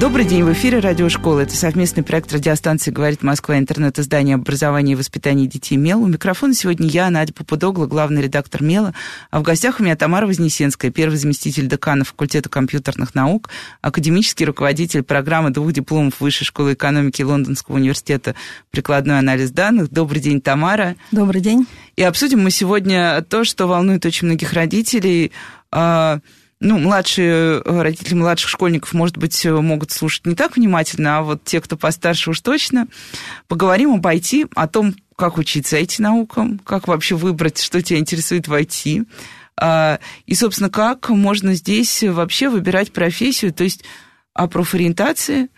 Добрый день, в эфире Радиошкола. Это совместный проект радиостанции «Говорит Москва», интернет-издание образования и воспитания детей «Мел». У микрофона сегодня я, Надя Попудогла, главный редактор «Мела». А в гостях у меня Тамара Вознесенская, первый заместитель декана факультета компьютерных наук, академический руководитель программы двух дипломов Высшей школы экономики Лондонского университета «Прикладной анализ данных». Добрый день, Тамара. Добрый день. И обсудим мы сегодня то, что волнует очень многих родителей а, – ну, младшие э, родители младших школьников, может быть, э, могут слушать не так внимательно, а вот те, кто постарше уж точно. Поговорим об IT, о том, как учиться IT-наукам, как вообще выбрать, что тебя интересует в IT. А, и, собственно, как можно здесь вообще выбирать профессию, то есть о профориентации,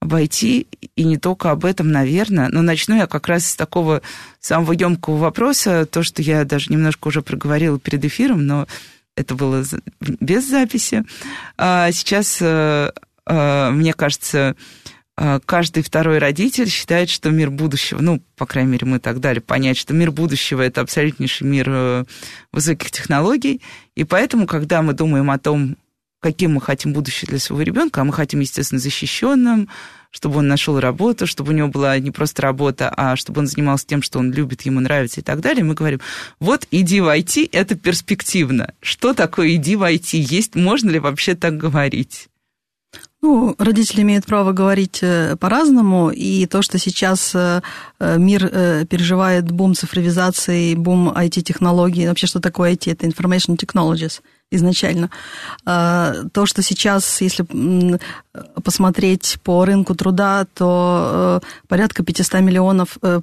об IT, и не только об этом, наверное. Но начну я как раз с такого самого емкого вопроса, то, что я даже немножко уже проговорила перед эфиром, но это было без записи. А сейчас, э, э, мне кажется, э, каждый второй родитель считает, что мир будущего, ну, по крайней мере, мы так дали понять, что мир будущего – это абсолютнейший мир высоких технологий, и поэтому, когда мы думаем о том, каким мы хотим будущее для своего ребенка, а мы хотим, естественно, защищенным, чтобы он нашел работу, чтобы у него была не просто работа, а чтобы он занимался тем, что он любит, ему нравится и так далее, мы говорим, вот иди в IT, это перспективно. Что такое иди в IT? Есть, можно ли вообще так говорить? Ну, родители имеют право говорить э, по-разному, и то, что сейчас э, э, мир переживает бум цифровизации, бум IT-технологий, вообще что такое IT? Это Information Technologies – изначально. А, то, что сейчас, если посмотреть по рынку труда, то э, порядка 500 миллионов, э,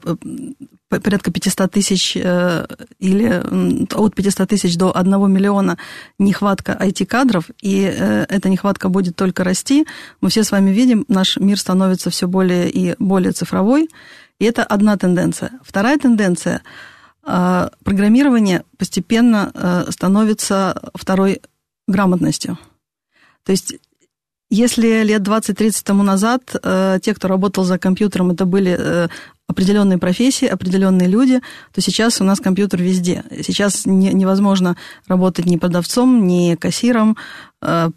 порядка 500 тысяч э, или от 500 тысяч до 1 миллиона нехватка IT-кадров, и эта нехватка будет только расти. Мы все с вами видим, наш мир становится все более и более цифровой, и это одна тенденция. Вторая тенденция – программирование постепенно э, становится второй грамотностью. То есть если лет 20-30 тому назад э, те, кто работал за компьютером, это были э, определенные профессии, определенные люди, то сейчас у нас компьютер везде. Сейчас не, невозможно работать ни продавцом, ни кассиром,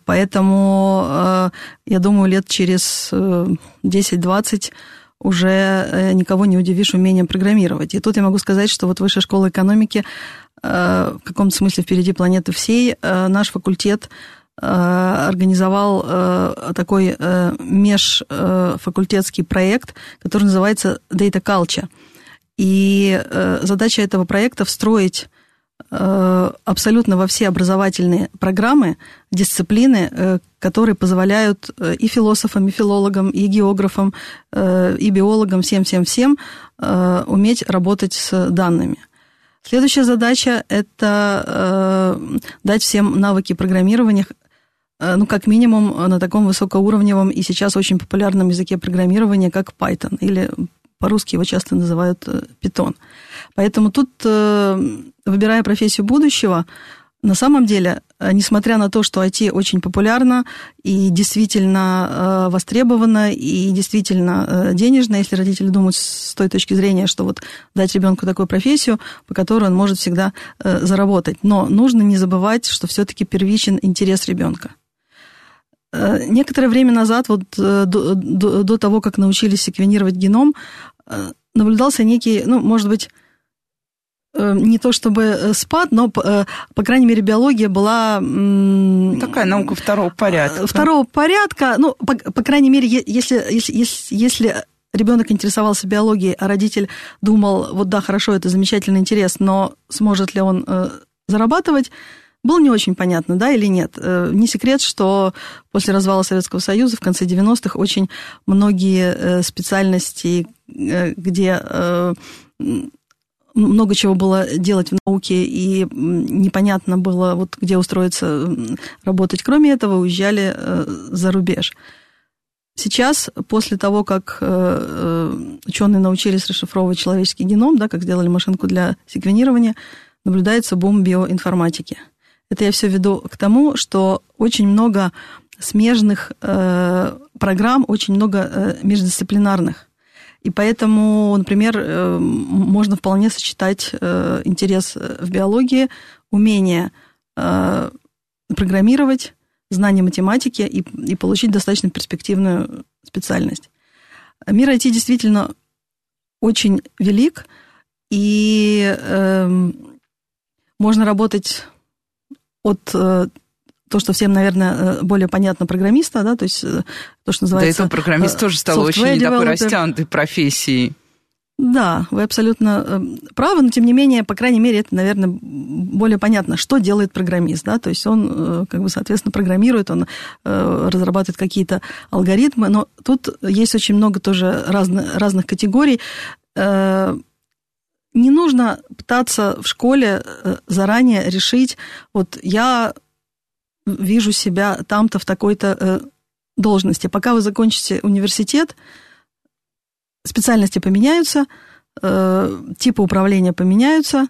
поэтому я думаю, лет через 10-20 уже э, никого не удивишь умением программировать. И тут я могу сказать, что вот Высшая школа экономики э, в каком-то смысле впереди планеты всей. Э, наш факультет организовал такой межфакультетский проект, который называется Data Culture. И задача этого проекта встроить абсолютно во все образовательные программы, дисциплины, э, которые позволяют э, и философам, и филологам, и географам, и биологам, всем-всем-всем уметь работать с данными. Следующая задача – это дать всем навыки программирования, ну, как минимум, на таком высокоуровневом и сейчас очень популярном языке программирования, как Python, или по-русски его часто называют Python. Поэтому тут, э, выбирая профессию будущего, на самом деле, э, несмотря на то, что IT очень популярно и действительно э, востребовано, и действительно денежно, если родители думают с той точки зрения, что вот дать ребенку такую профессию, по которой он может всегда заработать. Но нужно не забывать, что все-таки первичен интерес ребенка. Некоторое время назад, вот до, до, до того, как научились секвенировать геном, наблюдался некий, ну, может быть, Э, не то чтобы э, спад, но, э, по крайней мере, биология была... Такая наука второго порядка. Второго порядка. Ну, по, по крайней мере, если, если, если, если ребенок интересовался биологией, а родитель думал, вот да, хорошо, это замечательный интерес, но сможет ли он зарабатывать, было не очень понятно, да или нет. Не секрет, что после развала Советского Союза в конце 90-х очень многие специальности, где много чего было делать в науке, и непонятно было, вот где устроиться работать. Кроме этого, уезжали э, за рубеж. Сейчас, после того, как э, э, ученые научились расшифровывать человеческий геном, да, как сделали машинку для секвенирования, наблюдается бум биоинформатики. Это я все веду к тому, что очень много смежных э, программ, очень много э, междисциплинарных. И поэтому, например, э, можно вполне сочетать э, интерес в биологии, умение э, программировать, знание математики и, и получить достаточно перспективную специальность. Мир IT действительно очень велик, и э, можно работать от э, то, что всем, наверное, э, более понятно программиста, да, то есть э, то, что называется... Да, это программист тоже стал очень такой растянутой профессией. Да, вы абсолютно правы, но тем не менее, по крайней мере, это, наверное, более понятно, что делает программист, да, то есть он, как бы, соответственно, программирует, он разрабатывает какие-то алгоритмы, но тут есть очень много тоже разных, разных категорий не нужно пытаться в школе э, заранее решить, вот я вижу себя там-то в такой-то э, должности. Пока вы закончите университет, специальности поменяются, э, типы управления поменяются.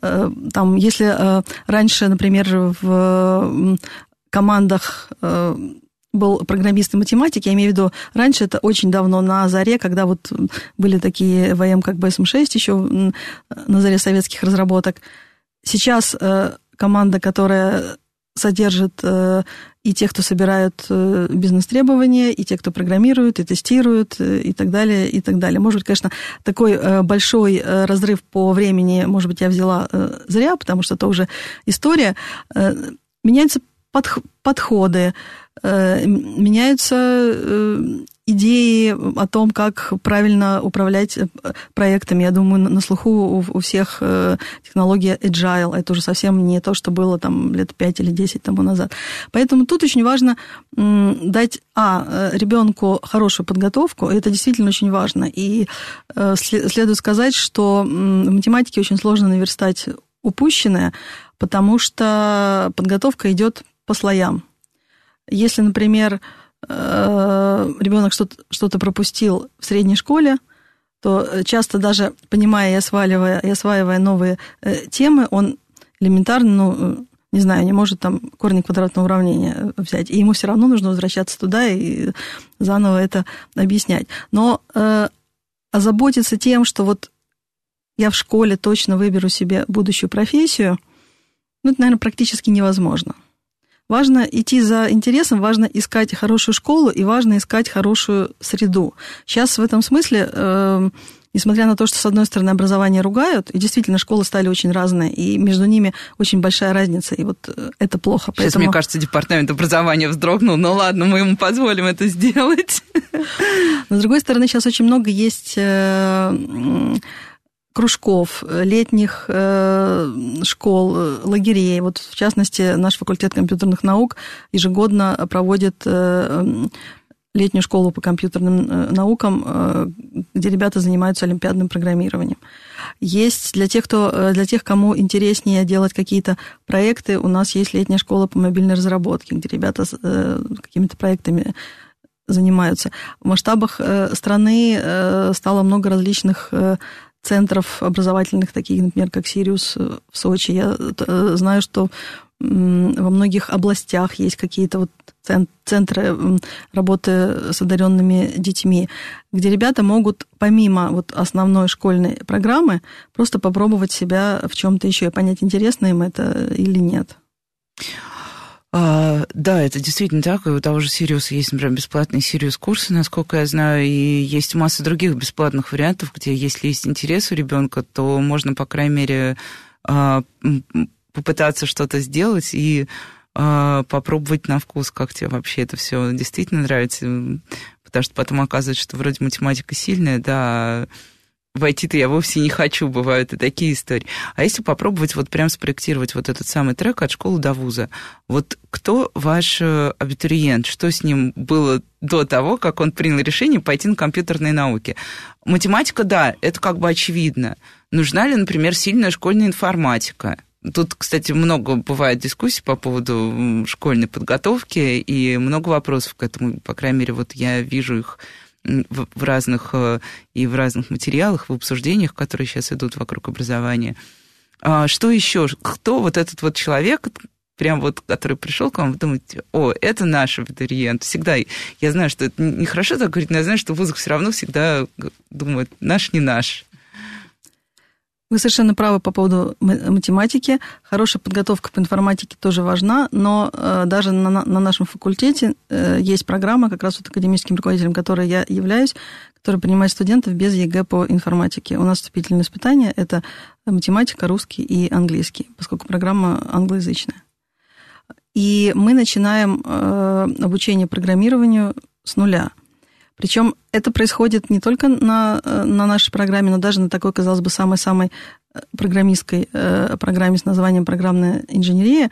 Там, если раньше, например, в командах был программист и математик, я имею в виду, раньше это очень давно, на заре, когда вот были такие ВМ, как БСМ-6 еще на заре советских разработок. Сейчас э, команда, которая содержит э, и тех, кто собирают э, бизнес-требования, и те, кто программирует, и тестирует, и так далее, и так далее. Может быть, конечно, такой большой разрыв по времени, может быть, я взяла зря, потому что это уже история. Меняются подходы, Э, меняются э, идеи о том, как правильно управлять э, проектами. Я думаю, на слуху у всех технология agile. Это уже совсем не то, что было там лет 5 или 10 тому назад. Поэтому тут очень важно дать, а, ребенку хорошую подготовку. Это действительно очень важно. И следует сказать, что в математике очень сложно наверстать упущенное, потому что подготовка идет по слоям. Если, например, э, ребенок что-то пропустил в средней школе, то часто даже понимая и осваивая, и осваивая новые э, темы, он элементарно, ну, не знаю, не может там корни квадратного уравнения взять. И ему все равно нужно возвращаться туда и заново это объяснять. Но э, озаботиться тем, что вот я в школе точно выберу себе будущую профессию, ну, это, наверное, практически невозможно. Важно идти за интересом, важно искать хорошую школу и важно искать хорошую среду. Сейчас в этом смысле, э, несмотря на то, что, с одной стороны, образование ругают, и действительно школы стали очень разные, и между ними очень большая разница, и вот э, это плохо. Сейчас, Поэтому... мне кажется, департамент образования вздрогнул, ну ладно, мы ему позволим это сделать. Но, с другой стороны, сейчас очень много есть э, кружков, э, летних э, школ, э, лагерей. Вот, в частности, наш факультет компьютерных наук ежегодно проводит летнюю школу по компьютерным наукам, где ребята занимаются олимпиадным программированием. Есть для тех, кто, для тех, кому интереснее делать какие-то проекты, у нас есть летняя школа по мобильной разработке, где ребята какими-то проектами занимаются. В масштабах страны стало много различных центров образовательных, таких, например, как Сириус в Сочи. Я э, знаю, что во многих областях есть какие-то вот центры работы с одаренными детьми, где ребята могут помимо вот основной школьной программы просто попробовать себя в чем-то еще и понять, интересно им это или нет. А, да, это действительно так. И у того же Сириуса есть, например, бесплатные Сириус-курсы, насколько я знаю, и есть масса других бесплатных вариантов, где, если есть интерес у ребенка, то можно, по крайней мере, а, попытаться что-то сделать и а, попробовать на вкус, как тебе вообще это все действительно нравится, потому что потом оказывается, что вроде математика сильная, да, войти-то я вовсе не хочу, бывают и такие истории. А если попробовать вот прям спроектировать вот этот самый трек от школы до вуза, вот кто ваш э, абитуриент, что с ним было до того, как он принял решение пойти на компьютерные науки? Математика, да, это как бы очевидно. Нужна ли, например, сильная школьная информатика? Тут, кстати, много бывает дискуссий по поводу школьной подготовки и много вопросов к этому. По крайней мере, вот я вижу их в разных э, и в разных материалах, в обсуждениях, которые сейчас идут вокруг образования. А что еще? Кто вот этот вот человек, прям вот, который пришел к вам, вы думаете, о, это наш абитуриент. Всегда, я знаю, что это нехорошо так говорить, но я знаю, что вузах все равно всегда думают, наш не наш. Вы совершенно правы по поводу математики. Хорошая подготовка по информатике тоже важна, но э, даже на, на нашем факультете э, есть программа, как раз вот академическим руководителем, которой я являюсь, которая принимает студентов без ЕГЭ по информатике. У нас вступительные испытания – это математика, русский и английский, поскольку программа англоязычная. И мы начинаем э, обучение программированию с нуля. Причем это происходит не только на, э, на нашей программе, но даже на такой, казалось бы, самой-самой э, программистской э, программе с названием «Программная инженерия».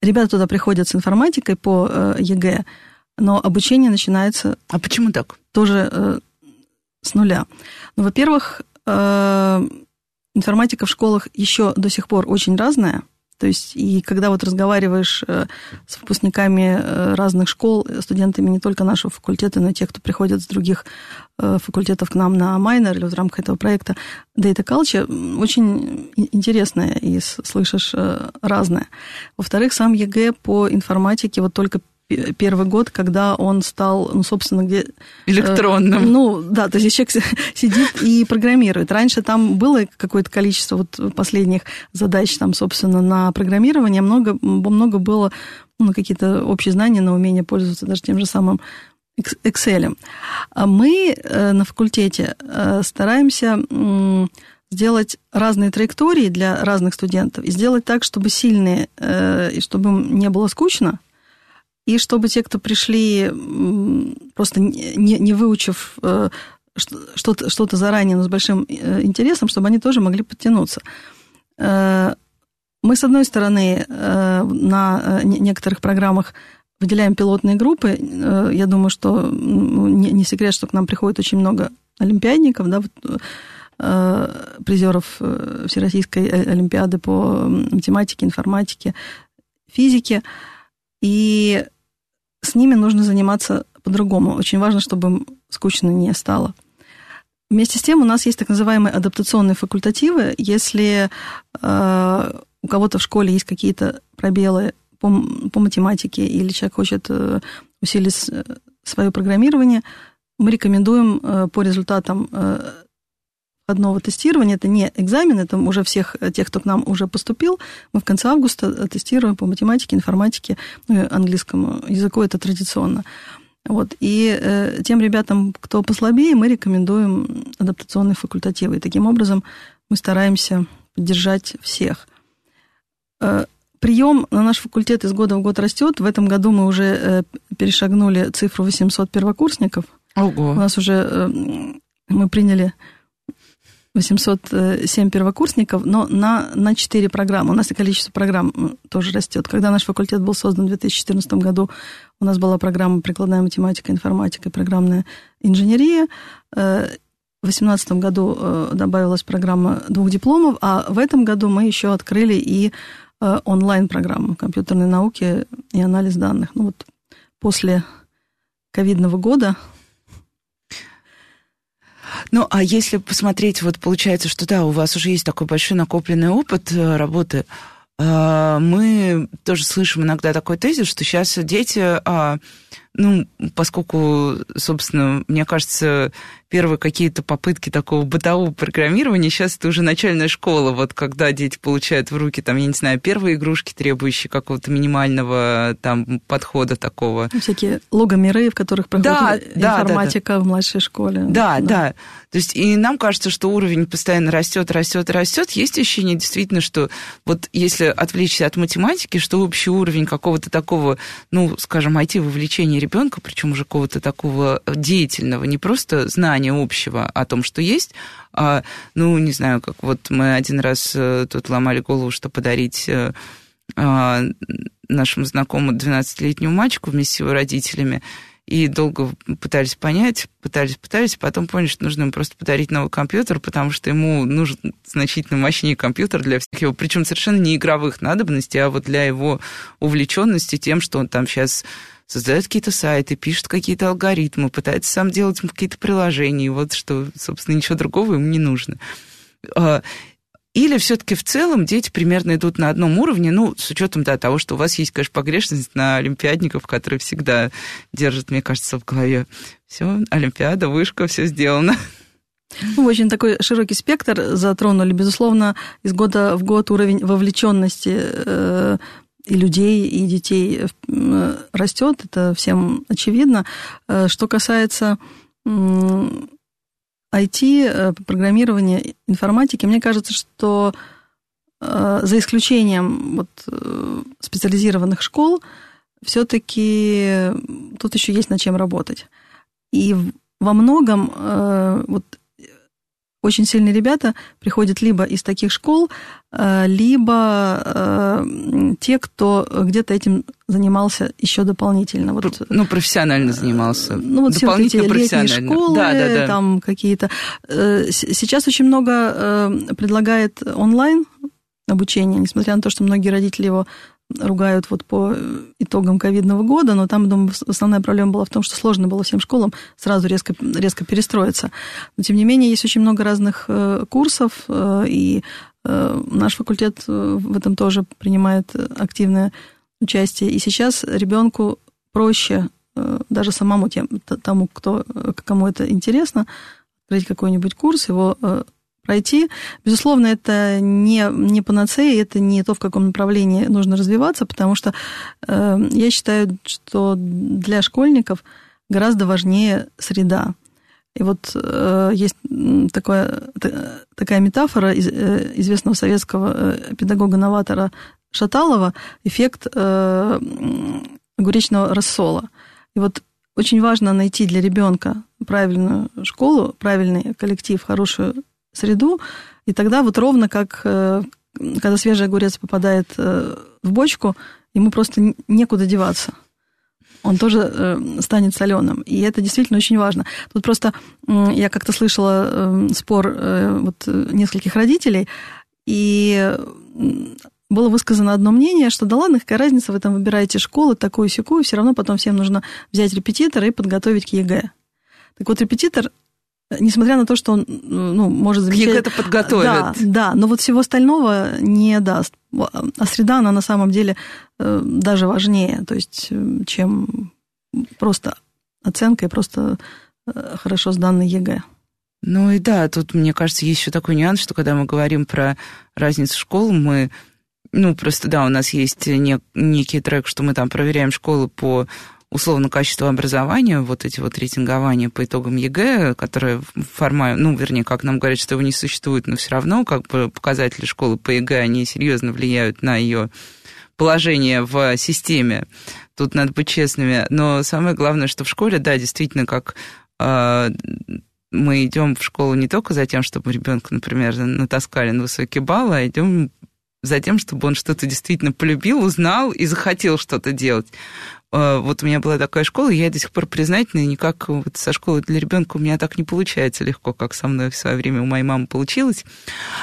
Ребята туда приходят с информатикой по ЕГЭ, но обучение начинается... А почему так? Тоже с нуля. Ну, во-первых, информатика в школах еще до сих пор очень разная – то есть, и когда вот разговариваешь э, с выпускниками э, разных школ, студентами не только нашего факультета, но и тех, кто приходит с других э, факультетов к нам на майнер или в рамках этого проекта Data Culture, очень интересное и слышишь разное. Во-вторых, сам ЕГЭ по информатике вот только первый год, когда он стал, ну, собственно, где... Электронным. Э, ну, да, то есть человек сидит и программирует. Раньше там было какое-то количество вот последних задач, там, собственно, на программирование. Много, много было ну, какие-то общие знания на умение пользоваться даже тем же самым Excel. А мы э, на факультете э, стараемся сделать разные траектории для разных студентов и сделать так, чтобы сильные, и чтобы им не было скучно, и чтобы те, кто пришли, просто не, не выучив э, что-то, что-то заранее, но с большим э, интересом, чтобы они тоже могли подтянуться. Э, мы, с одной стороны, на некоторых программах выделяем пилотные группы. Я думаю, что ну, не секрет, что к нам приходит очень много олимпиадников, да, призеров Всероссийской Олимпиады по математике, информатике, физике. И с ними нужно заниматься по-другому. Очень важно, чтобы им скучно не стало. Вместе с тем у нас есть так называемые адаптационные факультативы. Если э, у кого-то в школе есть какие-то пробелы по, по математике или человек хочет э, усилить э, свое программирование, мы рекомендуем э, по результатам э, входного тестирования, это не экзамен, это уже всех тех, кто к нам уже поступил. Мы в конце августа тестируем по математике, информатике, ну английскому языку, это традиционно. Вот. И э, тем ребятам, кто послабее, мы рекомендуем адаптационные факультативы. И таким образом мы стараемся поддержать всех. Э, прием на наш факультет из года в год растет. В этом году мы уже э, перешагнули цифру 800 первокурсников. Ого. У нас уже э, мы приняли 807 первокурсников, но на, на 4 программы. У нас и количество программ тоже растет. Когда наш факультет был создан в 2014 году, у нас была программа прикладная математика, информатика и программная инженерия. Э, в 2018 году э, добавилась программа двух дипломов, а в этом году мы еще открыли и э, онлайн-программу компьютерной науки и анализ данных. Ну вот после ковидного года ну, а если посмотреть, вот получается, что да, у вас уже есть такой большой накопленный опыт э, работы, э, мы тоже слышим иногда такой тезис, что сейчас дети, а, ну, поскольку, собственно, мне кажется, первые какие-то попытки такого бытового программирования, сейчас это уже начальная школа, вот когда дети получают в руки, там, я не знаю, первые игрушки, требующие какого-то минимального там подхода такого. Всякие логомеры, в которых проходит да, информатика да, да. в младшей школе. Да, да, да. То есть и нам кажется, что уровень постоянно растет, растет, растет. Есть ощущение действительно, что вот если отвлечься от математики, что общий уровень какого-то такого, ну, скажем, IT-вовлечения ребенка, причем уже какого-то такого деятельного, не просто знания, понимание общего о том, что есть. А, ну, не знаю, как вот мы один раз э, тут ломали голову, что подарить э, а, нашему знакомому 12-летнему мальчику вместе с его родителями. И долго пытались понять, пытались, пытались, потом поняли, что нужно ему просто подарить новый компьютер, потому что ему нужен значительно мощнее компьютер для всех его, причем совершенно не игровых надобностей, а вот для его увлеченности тем, что он там сейчас создает какие-то сайты, пишет какие-то алгоритмы, пытается сам делать какие-то приложения, вот что, собственно, ничего другого ему не нужно. А, Или все-таки в целом дети примерно идут на одном уровне, ну, с учетом, да, того, что у вас есть, конечно, погрешность на олимпиадников, которые всегда держат, мне кажется, в голове. Все, Олимпиада, вышка, все сделано. Ну, очень такой широкий спектр затронули. Безусловно, из года в год уровень вовлеченности э, и людей, и детей э, растет, это всем очевидно. Э, что касается IT, программирования, информатики, мне кажется, что за исключением вот специализированных школ, все-таки тут еще есть над чем работать. И во многом вот очень сильные ребята приходят либо из таких школ, э, либо э, те, кто где-то этим занимался еще дополнительно. Вот, ну, профессионально занимался. Ну, вот дополнительно все эти летние школы, да, да, да. там какие-то. Э, сейчас очень много предлагает онлайн обучение, несмотря на то, что многие родители его ругают вот по итогам ковидного года, но там, думаю, основная проблема была в том, что сложно было всем школам сразу резко, резко перестроиться. Но, тем не менее, есть очень много разных э, курсов, э, и э, наш факультет в этом тоже принимает активное участие. И сейчас ребенку проще даже самому тем, тому, кто, кому это интересно, открыть какой-нибудь курс, его пройти. Безусловно, это не, не панацея, это не то, в каком направлении нужно развиваться, потому что э, я считаю, что для школьников гораздо важнее среда. И вот э, есть такое, такая метафора из, э, известного советского э, педагога-новатора Шаталова, эффект э, огуречного рассола. И вот очень важно найти для ребенка правильную школу, правильный коллектив, хорошую среду, и тогда вот ровно как э, когда свежий огурец попадает э, в бочку, ему просто некуда деваться. Он тоже э, станет соленым. И это действительно очень важно. Тут просто я как-то слышала спор вот нескольких родителей, и было высказано одно мнение, что да ладно, какая разница, вы там выбираете школу такую-сякую, все равно потом всем нужно взять репетитора и подготовить к ЕГЭ. Так вот, репетитор несмотря на то, что он ну, может замечать... К ЕГЭ-то подготовит. Да, да, но вот всего остального не даст. А среда, она на самом деле э, даже важнее, то есть, э, чем просто оценка и просто э, хорошо сданный ЕГЭ. Ну и да, тут, мне кажется, есть еще такой нюанс, что когда мы говорим про разницу школ, мы ну, просто, да, у нас есть нек- некий трек, что мы там проверяем школы по условно качество образования, вот эти вот рейтингования по итогам ЕГЭ, которые формально, ну, вернее, как нам говорят, что его не существует, но все равно как бы показатели школы по ЕГЭ, они серьезно влияют на ее положение в системе. Тут надо быть честными. Но самое главное, что в школе, да, действительно, как э, мы идем в школу не только за тем, чтобы ребенка, например, натаскали на высокие баллы, а идем за тем, чтобы он что-то действительно полюбил, узнал и захотел что-то делать. А, вот у меня была такая школа, и я до сих пор признательна, и никак вот со школы для ребенка у меня так не получается легко, как со мной в свое время у моей мамы получилось.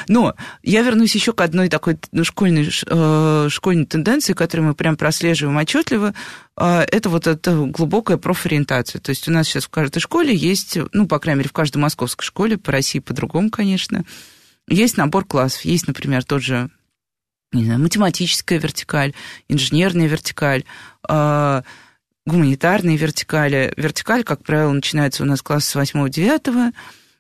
Но я вернусь еще к одной такой ну, школьной, э, школьной тенденции, которую мы прям прослеживаем отчетливо. А, это вот эта глубокая профориентация. То есть у нас сейчас в каждой школе есть, ну, по крайней мере, в каждой московской школе, по России по-другому, конечно, есть набор классов. Есть, например, тот же не знаю, математическая вертикаль, инженерная вертикаль, э, гуманитарные вертикали. Вертикаль, как правило, начинается у нас класс с 8-9,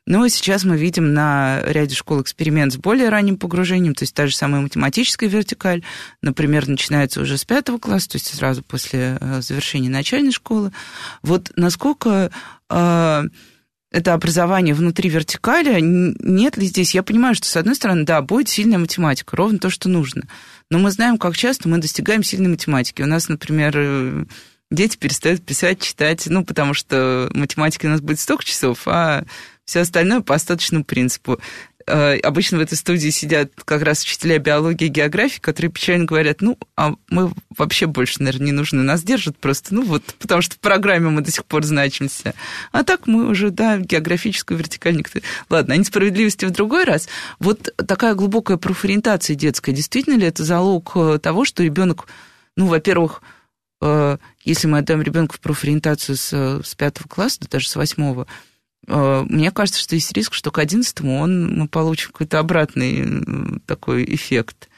но сейчас мы видим на ряде школ эксперимент с более ранним погружением, то есть та же самая математическая вертикаль, например, начинается уже с пятого класса, то есть сразу после э, завершения начальной школы. Вот насколько э, это образование внутри вертикали, нет ли здесь? Я понимаю, что, с одной стороны, да, будет сильная математика, ровно то, что нужно. Но мы знаем, как часто мы достигаем сильной математики. У нас, например, э, дети перестают писать, читать, ну, потому что математики у нас будет столько часов, а все остальное по остаточному принципу. Э, обычно в этой студии сидят как раз учителя биологии и географии, которые печально говорят, ну, а мы вообще больше, наверное, не нужны, нас держат просто, ну, вот, потому что в программе мы до сих пор значимся. А так мы уже, да, географическую вертикаль никто... Ладно, о несправедливости в другой раз. Вот такая глубокая профориентация детская, действительно ли это залог э, того, что ребенок, ну, во-первых, э, если мы отдаем ребенка в профориентацию с, с пятого класса, да даже с восьмого, мне кажется, что есть риск, что к 11 он, мы получим какой-то обратный такой эффект.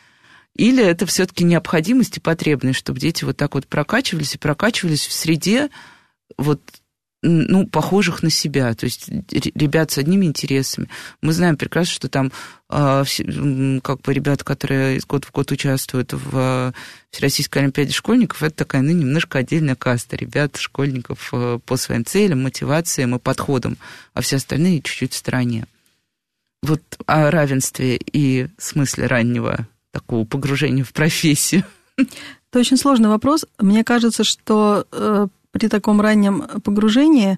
Или это все-таки необходимость и потребность, чтобы дети вот так вот прокачивались и прокачивались в среде вот ну, похожих на себя, то есть ребят с одними интересами. Мы знаем прекрасно, что там э, как бы ребята, которые из года в год участвуют в Всероссийской Олимпиаде школьников, это такая, ну, немножко отдельная каста ребят, школьников э, по своим целям, мотивациям и подходам, а все остальные чуть-чуть в стороне. Вот о равенстве и смысле раннего такого погружения в профессию. Это очень сложный вопрос. Мне кажется, что э, при таком раннем погружении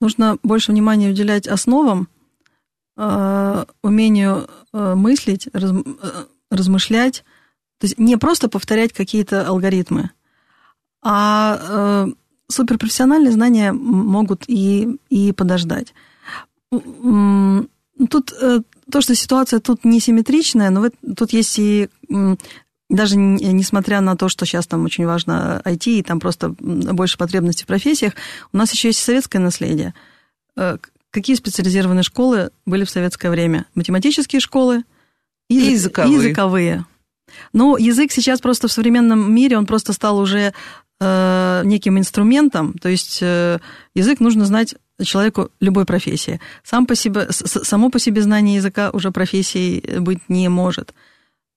нужно больше внимания уделять основам, э, умению э, мыслить, э, размышлять. То есть не просто повторять какие-то алгоритмы, а суперпрофессиональные знания могут и, и подождать. Тут то, что ситуация тут несимметричная, но тут есть и даже несмотря на то, что сейчас там очень важно IT, и там просто больше потребностей в профессиях, у нас еще есть советское наследие. Э, какие специализированные школы были в советское время? Математические школы и, и языковые. И языковые. Но язык сейчас просто в современном мире, он просто стал уже э, неким инструментом, то есть э, язык нужно знать человеку любой профессии. Сам по себе, само по себе знание языка уже профессией быть не может.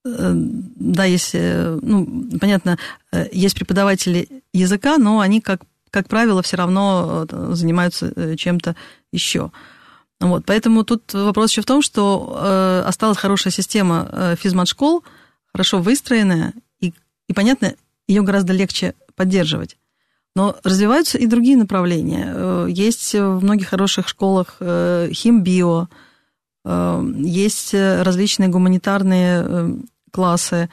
Э, да, есть, э, ну, понятно, э, есть преподаватели языка, но они, как, как правило, все равно занимаются чем-то еще. Вот, поэтому тут вопрос еще в том, что осталась хорошая система физмат-школ, хорошо выстроенная, и, и, понятно, ее гораздо легче поддерживать. Но развиваются и другие направления. Есть в многих хороших школах химбио, есть э, различные гуманитарные э, классы,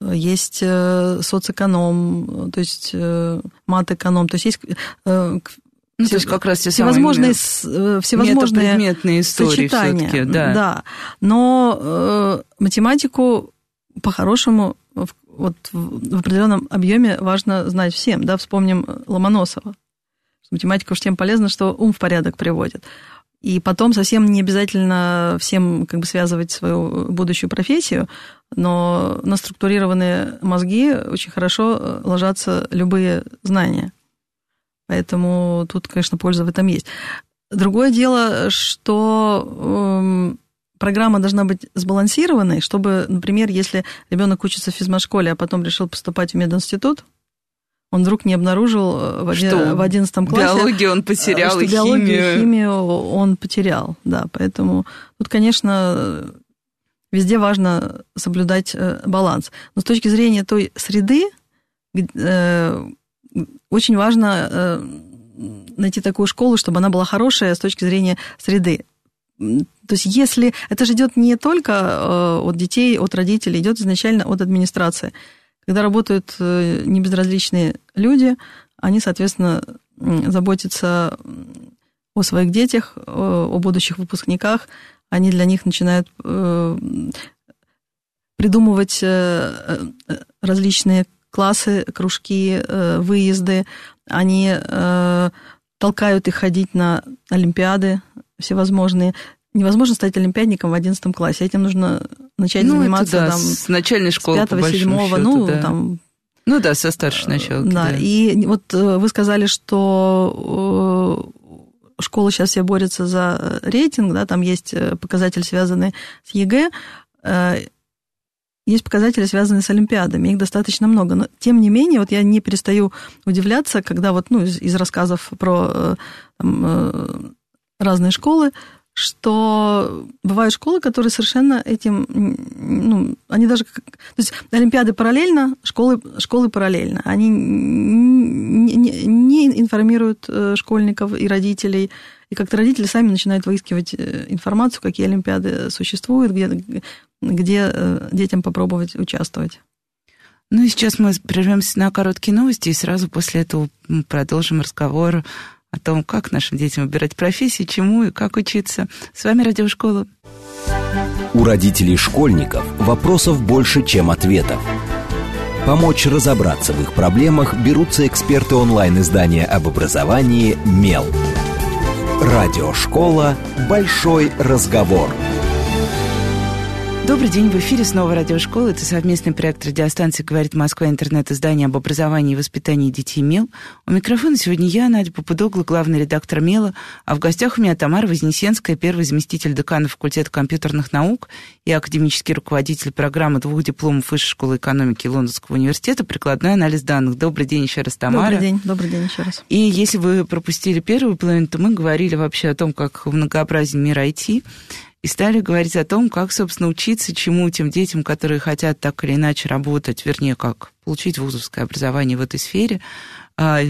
есть э, соцэконом, то есть мат-эконом, то есть есть ну, то есть как раз те всевозможные, всевозможные предметные истории сочетания, да. да. Но э, математику по-хорошему вот в определенном объеме важно знать всем, да, вспомним Ломоносова. Математика уж тем полезна, что ум в порядок приводит. И потом совсем не обязательно всем как бы связывать свою будущую профессию, но на структурированные мозги очень хорошо э, ложатся любые знания. Поэтому тут, конечно, польза в этом есть. Другое дело, что эм, программа должна быть сбалансированной, чтобы, например, если ребенок учится в физмат-школе, а потом решил поступать в мединститут, он вдруг не обнаружил э, в, что в 11 классе... Биологию он потерял, что и биологию химию. химию он потерял, да. Поэтому тут, конечно, везде важно соблюдать э, баланс. Но с точки зрения той среды, э, очень важно найти такую школу, чтобы она была хорошая с точки зрения среды. То есть если это же идет не только от детей, от родителей, идет изначально от администрации. Когда работают э, небезразличные люди, они, соответственно, заботятся о своих детях, о будущих выпускниках, они для них начинают э, придумывать э, различные классы, кружки, выезды, они толкают их ходить на олимпиады всевозможные невозможно стать олимпиадником в 11 классе. Этим нужно начать ну, заниматься это, да, там, с начальной школы, с 5 7 ну, да. там... Ну да, со старшей начала. Да, да, и вот э, вы сказали, что э, школы сейчас все борются за рейтинг, да, там есть э, показатели, связанные с ЕГЭ, есть показатели, связанные с Олимпиадами, их достаточно много. Но, тем не менее, вот я не перестаю удивляться, когда вот, ну, из, из рассказов про там, разные школы, что бывают школы, которые совершенно этим, ну, они даже, то есть Олимпиады параллельно, школы, школы параллельно. Они не, не, не информируют э, школьников и родителей, и как-то родители сами начинают выискивать э, информацию, какие Олимпиады существуют, где, где э, детям попробовать участвовать. Ну и сейчас мы прервемся на короткие новости, и сразу после этого продолжим разговор о том, как нашим детям выбирать профессии, чему и как учиться. С вами Радиошкола. У родителей школьников вопросов больше, чем ответов. Помочь разобраться в их проблемах берутся эксперты онлайн-издания об образовании «Мел». Радиошкола «Большой разговор». Добрый день, в эфире снова радиошкола. Это совместный проект радиостанции «Говорит Москва. Интернет-издание об образовании и воспитании детей МЕЛ». У микрофона сегодня я, Надя Попудогла, главный редактор МЕЛа, а в гостях у меня Тамара Вознесенская, первый заместитель декана факультета компьютерных наук и академический руководитель программы двух дипломов Высшей школы экономики Лондонского университета «Прикладной анализ данных». Добрый день еще раз, Тамара. Добрый день, добрый день еще раз. И если вы пропустили первую половину, то мы говорили вообще о том, как многообразен мир IT, и стали говорить о том, как, собственно, учиться чему тем детям, которые хотят так или иначе работать, вернее, как получить вузовское образование в этой сфере. А,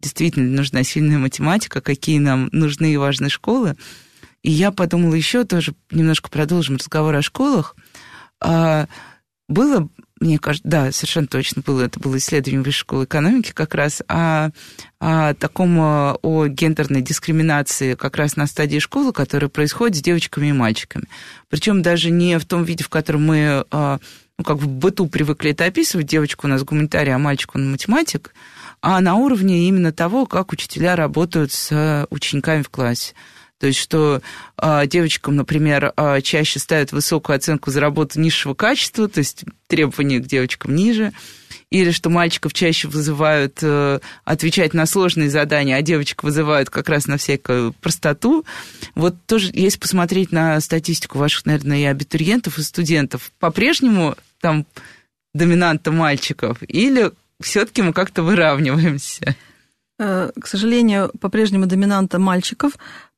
действительно нужна сильная математика, какие нам нужны и важны школы. И я подумала еще тоже, немножко продолжим разговор о школах. А, было мне кажется, да, совершенно точно было, это было исследование Высшей школы экономики как раз, о, о таком, о гендерной дискриминации как раз на стадии школы, которая происходит с девочками и мальчиками. Причем даже не в том виде, в котором мы, а, ну, как в быту привыкли это описывать, девочка у нас гуманитарий, а мальчик он математик, а на уровне именно того, как учителя работают с учениками в классе. То есть, что э, девочкам, например, э, чаще ставят высокую оценку за работу низшего качества, то есть требования к девочкам ниже, или что мальчиков чаще вызывают э, отвечать на сложные задания, а девочек вызывают как раз на всякую простоту. Вот тоже, если посмотреть на статистику ваших, наверное, и абитуриентов, и студентов, по-прежнему там доминанта мальчиков, или все-таки мы как-то выравниваемся? К сожалению, по-прежнему доминанта мальчиков.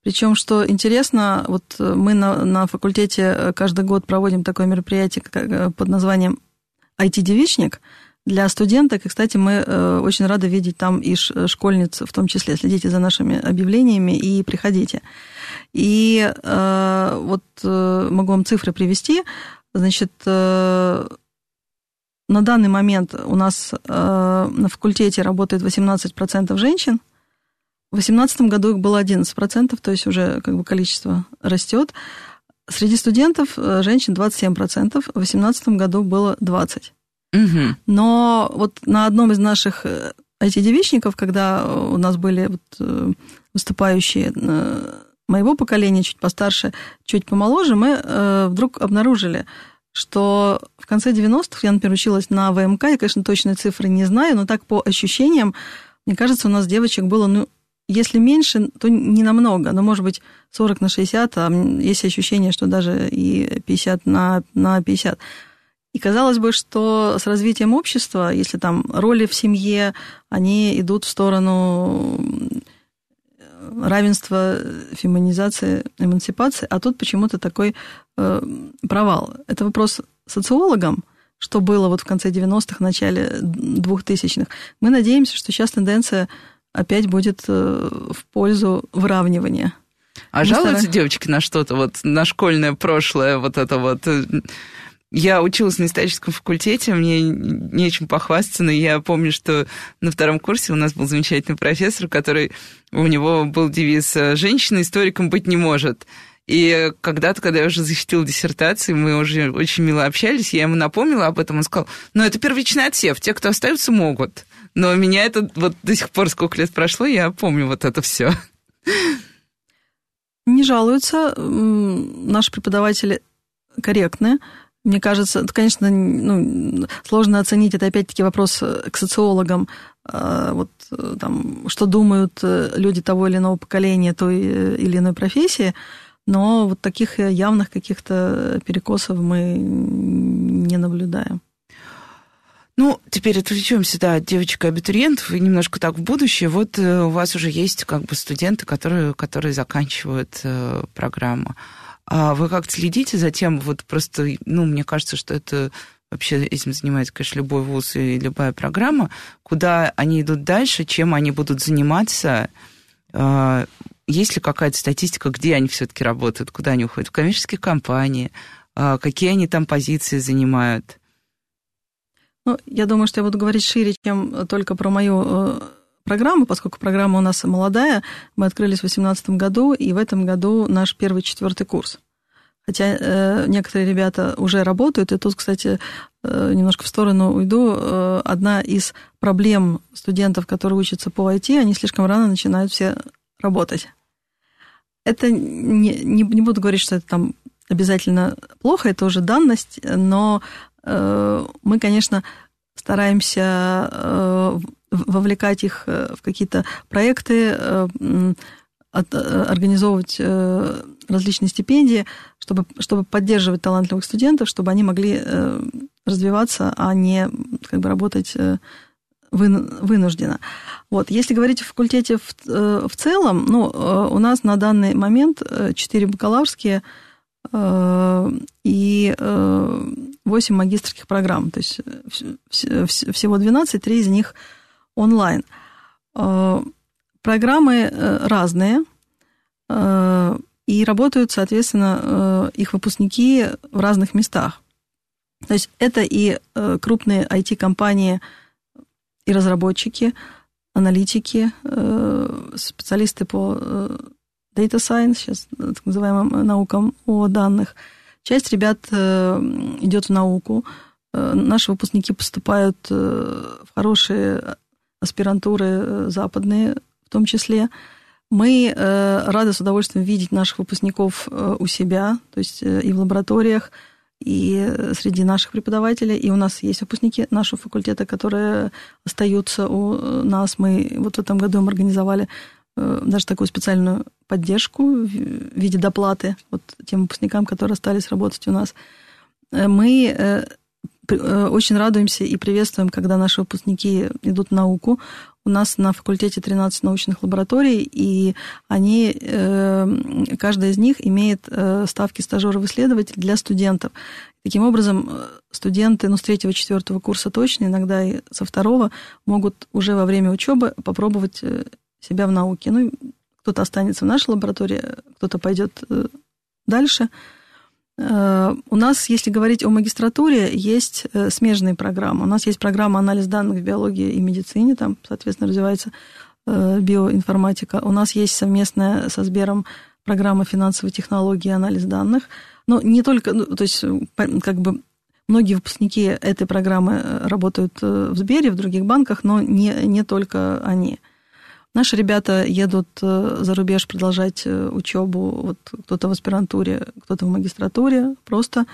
Причем, что интересно, вот э, мы на, на факультете э, каждый год проводим такое мероприятие э, под названием IT-девичник для студенток. И, кстати, мы очень рады видеть там и школьниц в том числе. Следите за нашими объявлениями и приходите. И вот могу вам цифры привести. Значит, на данный момент у нас на факультете работает 18% женщин, в 2018 году их было 11%, то есть уже как бы количество растет. Среди студентов э, женщин 27%, в 2018 году было 20%. Угу. Но вот на одном из наших IT-девичников, э, когда у нас были вот э, выступающие моего поколения, чуть постарше, чуть помоложе, мы вдруг обнаружили, что в конце 90-х я, например, училась на ВМК, я, конечно, точные цифры не знаю, но так по ощущениям, мне кажется, у нас девочек было ну, если меньше, то не намного, но может быть 40 на 60, а есть ощущение, что даже и 50 на, на 50. И казалось бы, что с развитием общества, если там роли в семье, они идут в сторону равенства, феминизации, эмансипации, а тут почему-то такой э, провал. Это вопрос социологам, что было вот в конце 90-х, начале 2000-х. Мы надеемся, что сейчас тенденция опять будет э, в пользу выравнивания. А Мы жалуются стараемся... девочки на что-то, вот на школьное прошлое, вот это вот? Э, я училась на историческом факультете, мне нечем похвастаться, но я помню, что на втором курсе у нас был замечательный профессор, который, у него был девиз «Женщина историком быть не может». И когда-то, когда я уже защитила диссертацию, мы уже очень мило общались, я ему напомнила об этом, он сказал, ну, это первичный отсев, те, кто остаются, могут. Но меня это вот до сих пор, сколько лет прошло, я помню вот это все. Не жалуются. Наши преподаватели корректны. Мне кажется, это, конечно, ну, сложно оценить, это опять-таки вопрос к социологам, а, вот там, что думают люди того или иного поколения той или иной профессии, но вот таких явных каких-то перекосов мы не наблюдаем. Ну, теперь отвлечемся, да, от девочек-абитуриентов и немножко так в будущее. Вот э, у вас уже есть как бы студенты, которые, которые заканчивают э, программу. А вы как-то следите за тем, вот просто, ну, мне кажется, что это вообще этим занимается, конечно, любой вуз и любая программа, куда они идут дальше, чем они будут заниматься, э, есть ли какая-то статистика, где они все-таки работают, куда они уходят, в коммерческие компании, э, какие они там позиции занимают? Ну, я думаю, что я буду говорить шире, чем только про мою э, программу, поскольку программа у нас молодая. Мы открылись в 2018 году, и в этом году наш первый четвертый курс. Хотя э, некоторые ребята уже работают, и тут, кстати, э, немножко в сторону уйду. Э, одна из проблем студентов, которые учатся по IT, они слишком рано начинают все работать. Это не, не, не буду говорить, что это там обязательно плохо, это уже данность, но мы, конечно, стараемся э, вовлекать их э, в какие-то проекты, э, э, организовывать э, различные стипендии, чтобы, чтобы поддерживать талантливых студентов, чтобы они могли э, развиваться, а не как бы, работать э, вынуждена. Вот. Если говорить о факультете в, э, в целом, ну, э, у нас на данный момент 4 э, бакалаврские и 8 магистрских программ. То есть всего 12, 3 из них онлайн. Программы разные, и работают, соответственно, их выпускники в разных местах. То есть это и крупные IT-компании – и разработчики, аналитики, э, специалисты по э, data science, сейчас так называемым наукам о данных. Часть ребят э, идет в науку. Наши выпускники поступают в хорошие аспирантуры западные в том числе. Мы рады с удовольствием видеть наших выпускников у себя, то есть и в лабораториях, и среди наших преподавателей, и у нас есть выпускники нашего факультета, которые остаются у нас. Мы вот в этом году мы организовали э, даже такую специальную поддержку в виде доплаты вот тем выпускникам, которые остались работать у нас. Э, мы э, очень радуемся и приветствуем, когда наши выпускники идут в науку. У нас на факультете 13 научных лабораторий, и они, э, каждая из них имеет э, ставки стажеров-исследователей для студентов. Таким образом, э, студенты, ну, с третьего-четвертого курса точно, иногда и со второго, могут уже во время учебы попробовать себя в науке. Ну, кто-то останется в нашей лаборатории, кто-то пойдет дальше – Э, у нас, если говорить о магистратуре, есть э, смежные программы. У нас есть программа анализ данных в биологии и медицине, там, соответственно, развивается э, биоинформатика. У нас есть совместная со Сбером программа финансовой технологии и анализ данных. Но не только, ну, то есть, как бы многие выпускники этой программы работают в Сбере, в других банках, но не, не только они. Наши ребята едут э, за рубеж продолжать э, учебу, вот кто-то в аспирантуре, кто-то в магистратуре, просто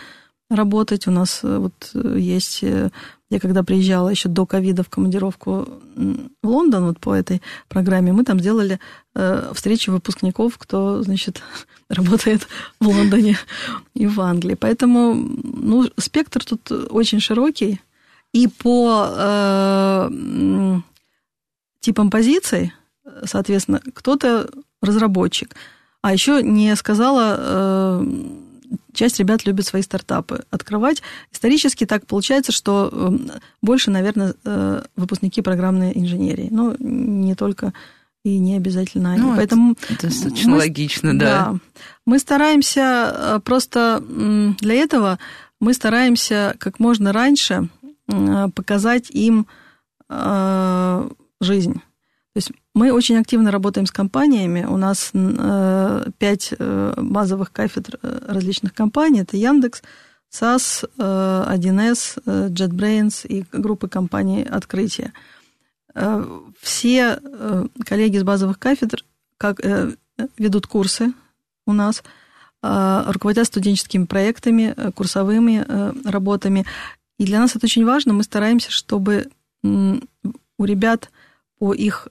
работать. У нас э, вот есть, я когда приезжала еще до ковида в командировку в Лондон вот по этой программе, мы там сделали встречи выпускников, кто, значит, работает в Лондоне и в Англии. Поэтому ну, спектр тут очень широкий. И по э, типам позиций, соответственно, кто-то разработчик. А еще не сказала, э, часть ребят любит свои стартапы открывать. Исторически так получается, что э, больше, наверное, э, выпускники программной инженерии. Но не только и не обязательно они. Ну, Поэтому это достаточно мы, логично, да. да. Мы стараемся просто для этого мы стараемся как можно раньше показать им жизнь. То есть мы очень активно работаем с компаниями. У нас э, пять э, базовых кафедр э, различных компаний. Это Яндекс, SAS, 1С, JetBrains и группы компаний «Открытие». Все коллеги с базовых кафедр как, ведут курсы у нас, руководят студенческими проектами, курсовыми работами. И для нас это очень важно. Мы стараемся, чтобы у ребят по их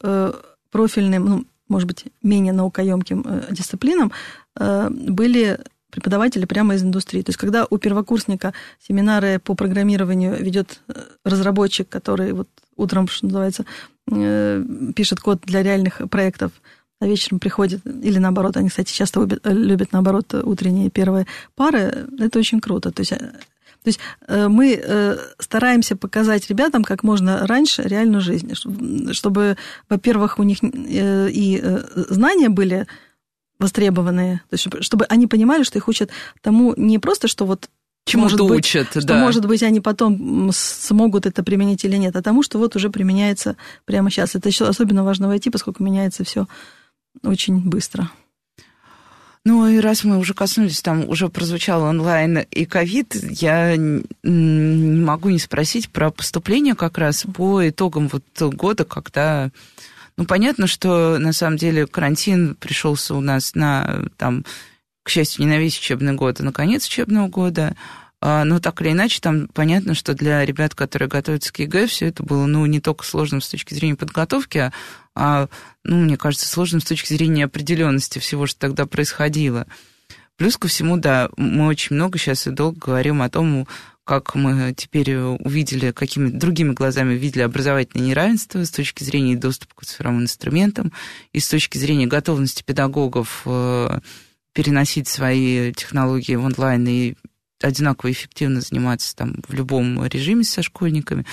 профильным, ну, может быть, менее наукоемким э, дисциплинам э, были преподаватели прямо из индустрии. То есть, когда у первокурсника семинары по программированию ведет разработчик, который вот утром, что называется, пишет код для реальных проектов, а вечером приходит, или наоборот, они, кстати, часто любят, любят наоборот, утренние первые пары, это очень круто. То есть то есть э, мы э, стараемся показать ребятам как можно раньше реальную жизнь, чтобы, во-первых, у них э, и знания были востребованные, то есть чтобы они понимали, что их учат тому не просто, что вот чему-то учат, быть, да. Что, может быть, они потом смогут это применить или нет, а тому, что вот уже применяется прямо сейчас. Это еще особенно важно войти, поскольку меняется все очень быстро. Ну и раз мы уже коснулись, там уже прозвучал онлайн и ковид, я не могу не спросить про поступление как раз по итогам вот года, когда Ну, понятно, что на самом деле карантин пришелся у нас на, там, к счастью, не на весь учебный год, а на конец учебного года. А, но так или иначе, там понятно, что для ребят, которые готовятся к ЕГЭ, все это было, ну, не только сложным с точки зрения подготовки, а, ну, мне кажется, сложным с точки зрения определенности всего, что тогда происходило. Плюс ко всему, да, мы очень много сейчас и долго говорим о том, как мы теперь увидели, какими другими глазами видели образовательное неравенство с точки зрения доступа к цифровым инструментам и с точки зрения готовности педагогов э, переносить свои технологии в онлайн и одинаково эффективно заниматься там в любом режиме со школьниками.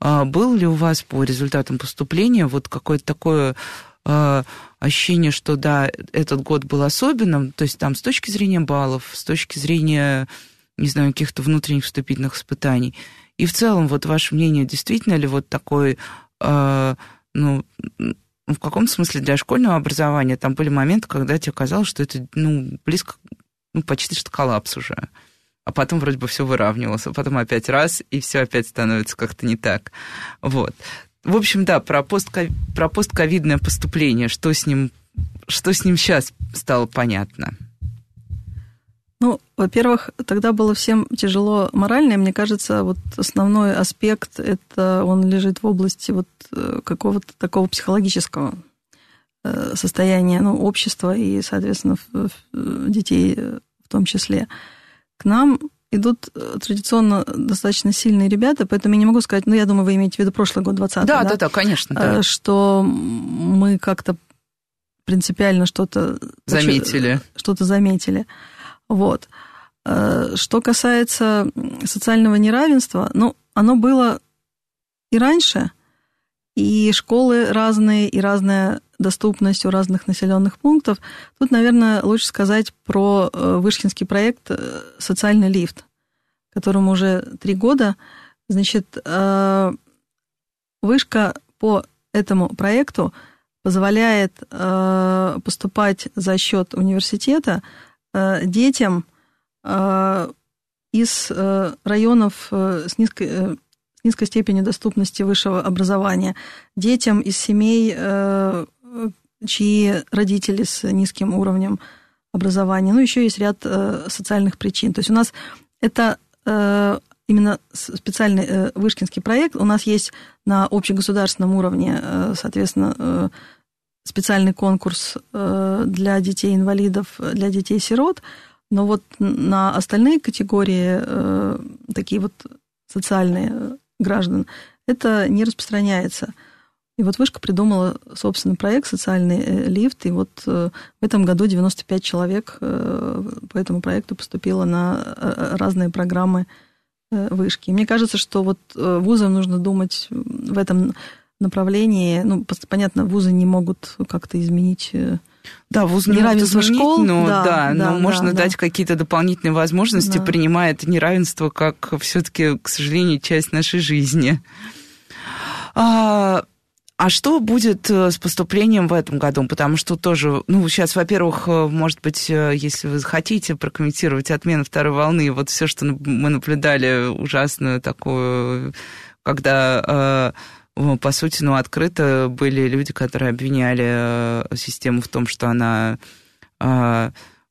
А был ли у вас по результатам поступления вот какое-то такое а, ощущение, что да, этот год был особенным, то есть там с точки зрения баллов, с точки зрения, не знаю, каких-то внутренних вступительных испытаний. И в целом, вот ваше мнение, действительно ли вот такой, а, ну, в каком смысле для школьного образования там были моменты, когда тебе казалось, что это, ну, близко, ну, почти что коллапс уже а потом вроде бы все выравнивалось, а потом опять раз, и все опять становится как-то не так. Вот. В общем, да, про, посткови... про постковидное поступление, что с ним, что с ним сейчас стало понятно. Ну, во-первых, тогда было всем тяжело морально, и мне кажется, вот основной аспект, это он лежит в области вот э, какого-то такого психологического э, состояния ну, общества и, соответственно, детей э, в том числе. К нам идут э, традиционно достаточно сильные ребята, поэтому я не могу сказать, ну, я думаю, вы имеете в виду прошлый год, 20 да? Да, да, да, конечно. Да. Э, что мы как-то принципиально что-то... Заметили. Что-то заметили. Вот. Э, что касается социального неравенства, ну, оно было и раньше, и школы разные, и разная доступность у разных населенных пунктов. Тут, наверное, лучше сказать про э, Вышкинский проект э, «Социальный лифт», которому уже три года. Значит, э, Вышка по этому проекту позволяет поступать за счет университета детям из районов с низкой низкой степенью доступности высшего образования, детям из семей чьи родители с низким уровнем образования. Ну, еще есть ряд э, социальных причин. То есть у нас это э, именно специальный э, вышкинский проект. У нас есть на общегосударственном уровне, соответственно, специальный конкурс для детей-инвалидов, для детей-сирот. Но вот на остальные категории, такие вот социальные граждан, это не распространяется. И вот Вышка придумала собственный проект «Социальный э, лифт», и вот э, в этом году 95 человек э, по этому проекту поступило на разные программы Вышки. И мне кажется, что вот вузам нужно думать в этом направлении. Ну, понятно, вузы не могут как-то изменить да, вуз не неравенство изменить, школ, но, да, да, да, но можно да, дать да. какие-то дополнительные возможности, да. принимая это неравенство как все-таки, к сожалению, часть нашей жизни. А, а что будет э, с поступлением в этом году? Потому что тоже, ну, сейчас, во-первых, э, может быть, э, если вы захотите прокомментировать отмену второй волны, вот все, что мы наблюдали, ужасную такую, когда по сути, ну, открыто были люди, которые обвиняли систему в том, что она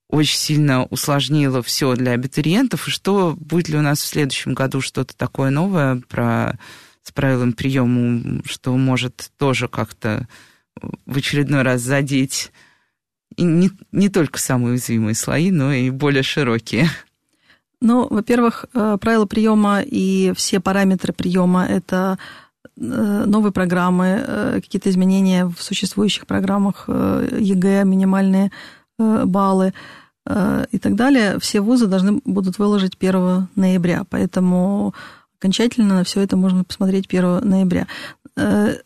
очень сильно усложнила все для абитуриентов, и что будет ли у нас в следующем году что-то такое новое про с правилом приема, что может тоже как-то в очередной раз задеть и не, не только самые уязвимые слои, но и более широкие. Ну, во-первых, э, правила приема и все параметры приема это э, новые программы, э, какие-то изменения в существующих программах ЕГЭ, минимальные баллы и так далее, все вузы должны будут выложить 1 ноября. Поэтому окончательно на все это можно посмотреть 1 ноября. Э,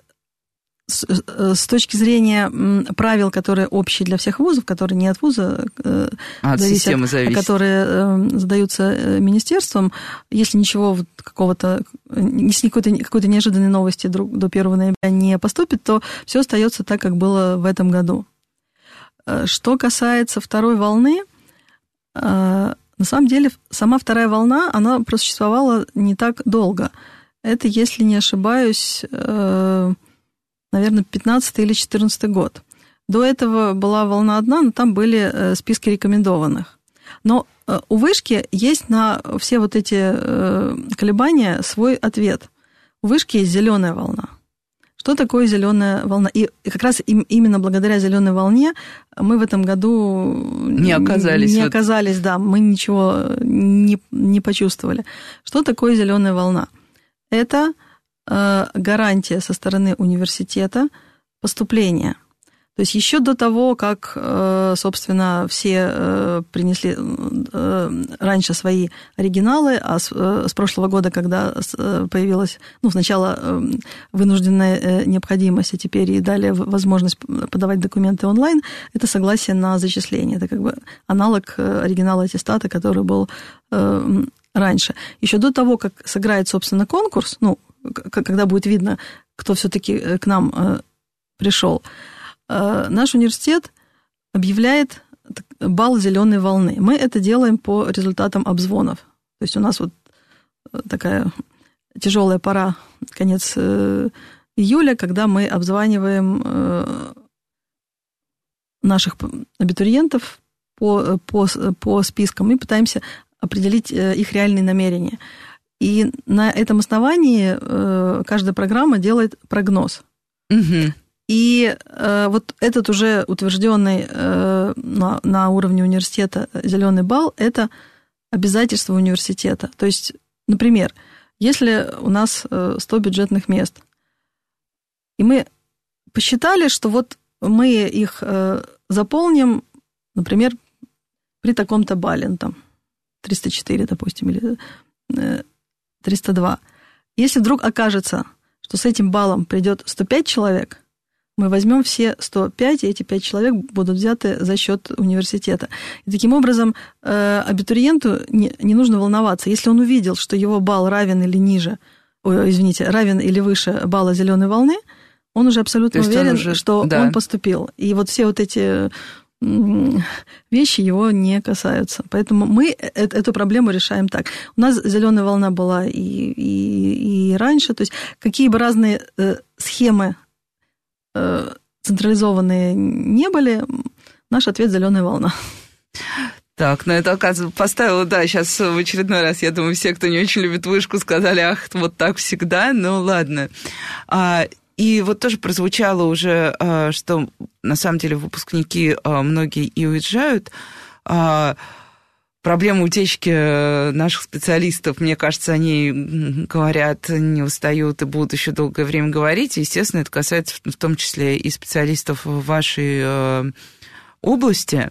э, с, точки зрения правил, которые общие для всех вузов, которые не от вуза а от зависят, системы зависят. а которые задаются министерством, если ничего какого-то, если какой-то, какой-то неожиданной новости до 1 ноября не поступит, то все остается так, как было в этом году. Что касается второй волны, на самом деле, сама вторая волна, она просуществовала не так долго. Это, если не ошибаюсь, наверное, 15 или 14 год. До этого была волна одна, но там были э, списки рекомендованных. Но э, у вышки есть на все вот эти э, колебания свой ответ. У вышки есть зеленая волна. Что такое зеленая волна? И как раз именно благодаря зеленой волне мы в этом году не оказались. Не оказались, да, мы ничего не, не почувствовали. Что такое зеленая волна? Это э, гарантия со стороны университета поступления – то есть еще до того, как, э, собственно, все э, принесли э, раньше свои оригиналы, а с прошлого года, когда появилась, ну, сначала вынужденная необходимость, а теперь и дали возможность подавать документы онлайн, это согласие на зачисление. Это как бы аналог оригинала аттестата, который был раньше. Еще до того, как сыграет, собственно, конкурс, ну, когда будет видно, кто все-таки к нам пришел, наш университет объявляет бал зеленой волны. Мы это делаем по результатам обзвонов. То есть у нас вот э, такая тяжелая пора, конец э, июля, когда мы обзваниваем наших абитуриентов по, по, по спискам и пытаемся определить их реальные намерения. И на этом основании каждая программа делает прогноз. Угу. И э, вот этот уже утвержденный э, на, на уровне университета зеленый балл это обязательство университета. То есть, например, если у нас 100 э, бюджетных мест, и мы посчитали, что вот мы их э, заполним, например, при таком-то балле, ну, там 304, допустим, или 302. Э, если вдруг окажется, что с этим баллом придет 105 человек – мы возьмем все 105, и эти 5 человек будут взяты за счет университета. И таким образом э, абитуриенту не, не нужно волноваться. Если он увидел, что его балл равен или ниже, ой, извините, равен или выше балла зеленой волны, он уже абсолютно уверен, уже, что да. он поступил. И вот все вот эти вещи его не касаются. Поэтому мы э, эту проблему решаем так. У нас зеленая волна была и, и, и раньше. То есть какие бы разные э, схемы Э, централизованные не были, наш ответ зеленая волна. Так, ну это, оказывается, поставила, да, сейчас в очередной раз, я думаю, все, кто не очень любит вышку, сказали, ах, вот так всегда, ну ладно. А, и вот тоже прозвучало уже, а, что на самом деле выпускники а, многие и уезжают. А, Проблема утечки э, наших специалистов, мне кажется, они говорят, не устают и будут еще долгое время говорить. естественно, это касается в том числе и специалистов вашей э, области.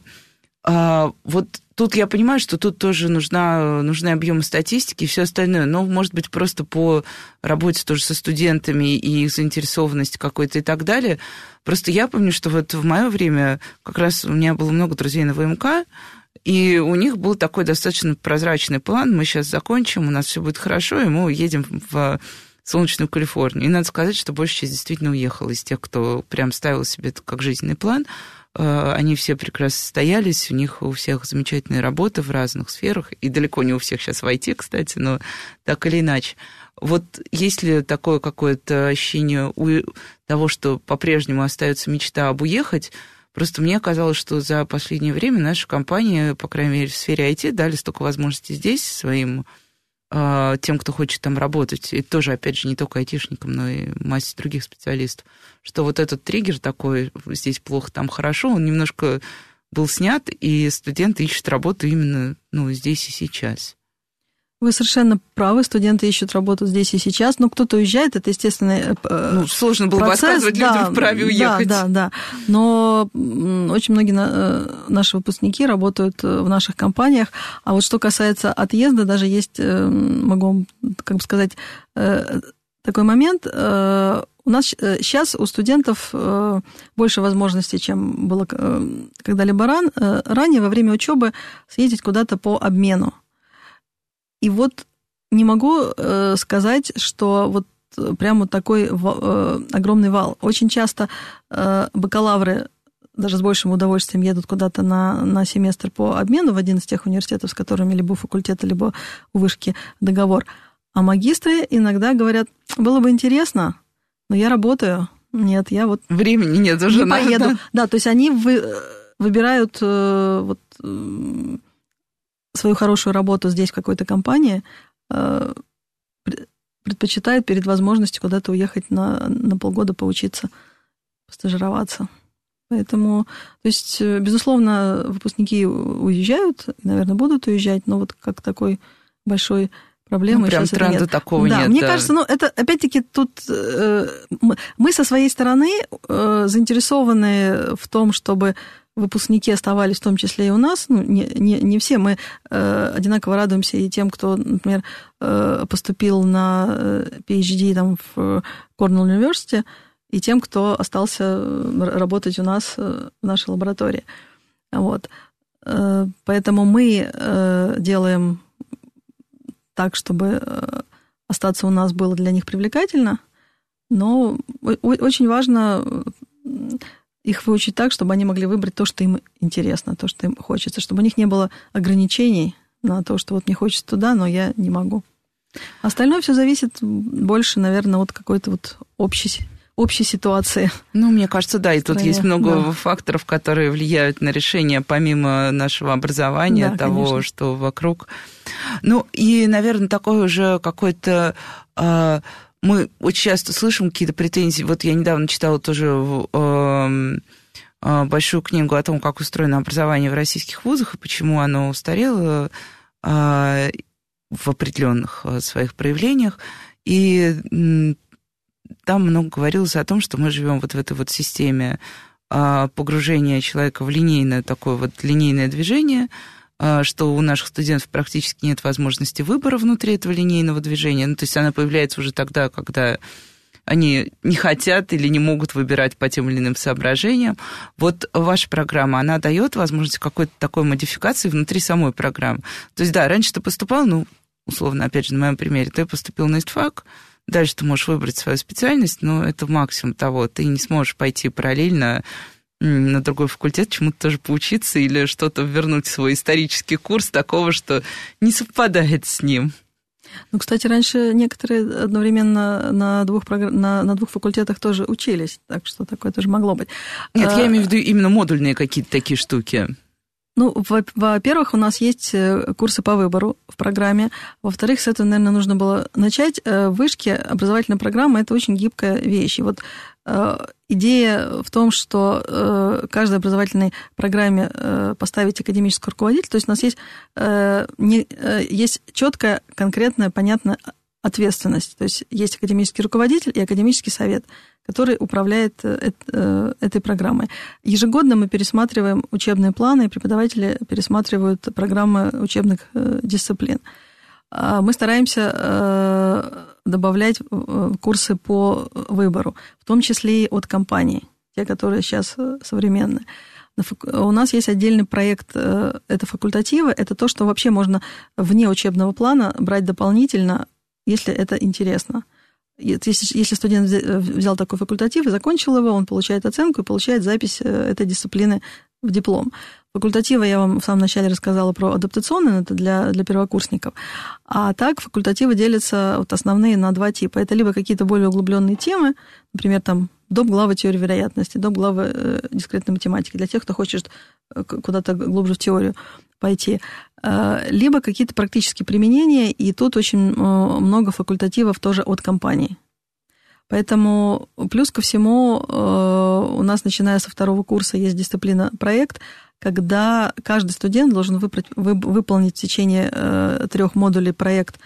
А, вот тут я понимаю, что тут тоже нужна, нужны объемы статистики и все остальное, но, может быть, просто по работе тоже со студентами и их заинтересованность какой-то и так далее. Просто я помню, что вот в мое время как раз у меня было много друзей на ВМК, и у них был такой достаточно прозрачный план. Мы сейчас закончим, у нас все будет хорошо, и мы уедем в солнечную Калифорнию. И надо сказать, что большая часть действительно уехала из тех, кто прям ставил себе это как жизненный план. Э, они все прекрасно состоялись, у них у всех замечательные работы в разных сферах, и далеко не у всех сейчас в IT, кстати, но так или иначе. Вот есть ли такое какое-то ощущение у того, что по-прежнему остается мечта об уехать, Просто мне казалось, что за последнее время наша компания, по крайней мере, в сфере IT, дали столько возможностей здесь своим а, тем, кто хочет там работать, и тоже, опять же, не только айтишникам, но и массе других специалистов, что вот этот триггер такой, здесь плохо, там хорошо, он немножко был снят, и студенты ищут работу именно ну, здесь и сейчас. Вы совершенно правы, студенты ищут работу здесь и сейчас, но кто-то уезжает, это естественно. Э, э, ну, сложно было процесс, бы отказывать да, людям в праве уехать. Да, да, да. Но очень многие э, наши выпускники работают в наших компаниях, а вот что касается отъезда, даже есть, могу как бы сказать, такой момент. У нас сейчас у студентов больше возможностей, чем было когда-либо ран, ранее во время учебы съездить куда-то по обмену. И вот не могу э, сказать, что вот прямо вот такой э, огромный вал. Очень часто э, бакалавры даже с большим удовольствием едут куда-то на, на семестр по обмену в один из тех университетов, с которыми либо у факультета, либо у вышки договор. А магистры иногда говорят, было бы интересно, но я работаю, нет, я вот... Времени нет уже. Не поеду. Да, то есть они вы, выбирают э, вот, свою хорошую работу здесь в какой-то компании, э, предпочитают перед возможностью куда-то уехать на, на полгода поучиться, постажироваться. Поэтому, то есть, э, безусловно, выпускники уезжают, наверное, будут уезжать, но вот как такой большой проблемы. Ну, прям сейчас тренда нет. такого да, нет. Мне да. кажется, ну, это опять-таки тут э, мы со своей стороны э, заинтересованы в том, чтобы выпускники оставались в том числе и у нас. Ну, не, не, не все. Мы э, одинаково радуемся и тем, кто, например, э, поступил на э, PhD там, в Корнелл университете, и тем, кто остался э, работать у нас э, в нашей лаборатории. Вот. Поэтому мы делаем так, чтобы остаться у нас было для них привлекательно, но очень важно их выучить так, чтобы они могли выбрать то, что им интересно, то, что им хочется, чтобы у них не было ограничений на то, что вот мне хочется туда, но я не могу. Остальное все зависит больше, наверное, от какой-то вот общей, общей ситуации. Ну, мне кажется, да, и тут есть много да. факторов, которые влияют на решение, помимо нашего образования, да, того, конечно. что вокруг. Ну, и, наверное, такой уже какой-то... Э, мы очень часто слышим какие-то претензии. Вот я недавно читала тоже э, э, большую книгу о том, как устроено образование в российских вузах и почему оно устарело э, в определенных э, своих проявлениях. И там много говорилось о том, что мы живем вот в этой вот системе погружения человека в линейное такое вот линейное движение – что у наших студентов практически нет возможности выбора внутри этого линейного движения. Ну, то есть она появляется уже тогда, когда они не хотят или не могут выбирать по тем или иным соображениям. Вот ваша программа, она дает возможность какой-то такой модификации внутри самой программы. То есть, да, раньше ты поступал, ну, условно, опять же, на моем примере, ты поступил на ИСТФАК, дальше ты можешь выбрать свою специальность, но это максимум того. Ты не сможешь пойти параллельно на другой факультет чему-то тоже поучиться или что-то вернуть в свой исторический курс такого, что не совпадает с ним. Ну, кстати, раньше некоторые одновременно на двух, прогр... на, на двух факультетах тоже учились, так что такое тоже могло быть. Нет, а... я имею в виду именно модульные какие-то такие штуки. Ну, во-первых, у нас есть э, курсы по выбору в программе. Во-вторых, с этого, наверное, нужно было начать. Э, вышки образовательная программа – это очень гибкая вещь. И вот идея в том, что каждой образовательной программе поставить академический руководитель, то есть у нас есть, есть четкая, конкретная, понятная ответственность. То есть есть академический руководитель и академический совет – который управляет э, э, этой программой. Ежегодно мы пересматриваем учебные планы, и преподаватели пересматривают программы учебных э, дисциплин. А мы стараемся добавлять курсы по выбору, в том числе и от компаний, те, которые сейчас современные. У нас есть отдельный проект, это факультативы, это то, что вообще можно вне учебного плана брать дополнительно, если это интересно. Если, если студент э, взял такой факультатив и закончил его, он получает оценку и получает запись э, этой дисциплины в диплом. Факультативы я вам в самом начале рассказала про адаптационные, это для, для первокурсников. А так факультативы делятся вот основные на два типа. Это либо какие-то более углубленные темы, например, там доп. главы теории вероятности, доп. главы э, дискретной математики, для тех, кто хочет э, куда-то глубже в теорию пойти. Э, либо какие-то практические применения, и тут очень э, много факультативов тоже от компаний. Поэтому плюс ко всему у нас, начиная со второго курса, есть дисциплина проект, когда каждый студент должен выбрать, выполнить в течение трех модулей проект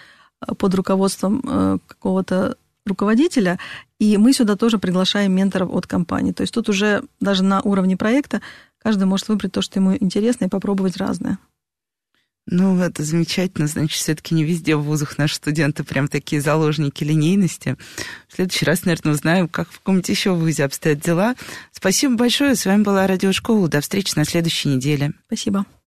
под руководством какого-то руководителя, и мы сюда тоже приглашаем менторов от компании. То есть тут уже даже на уровне проекта каждый может выбрать то, что ему интересно, и попробовать разное. Ну, это замечательно. Значит, все-таки не везде в вузах наши студенты прям такие заложники линейности. В следующий раз, наверное, узнаем, как в каком-нибудь еще вузе обстоят дела. Спасибо большое. С вами была Радиошкола. До встречи на следующей неделе. Спасибо.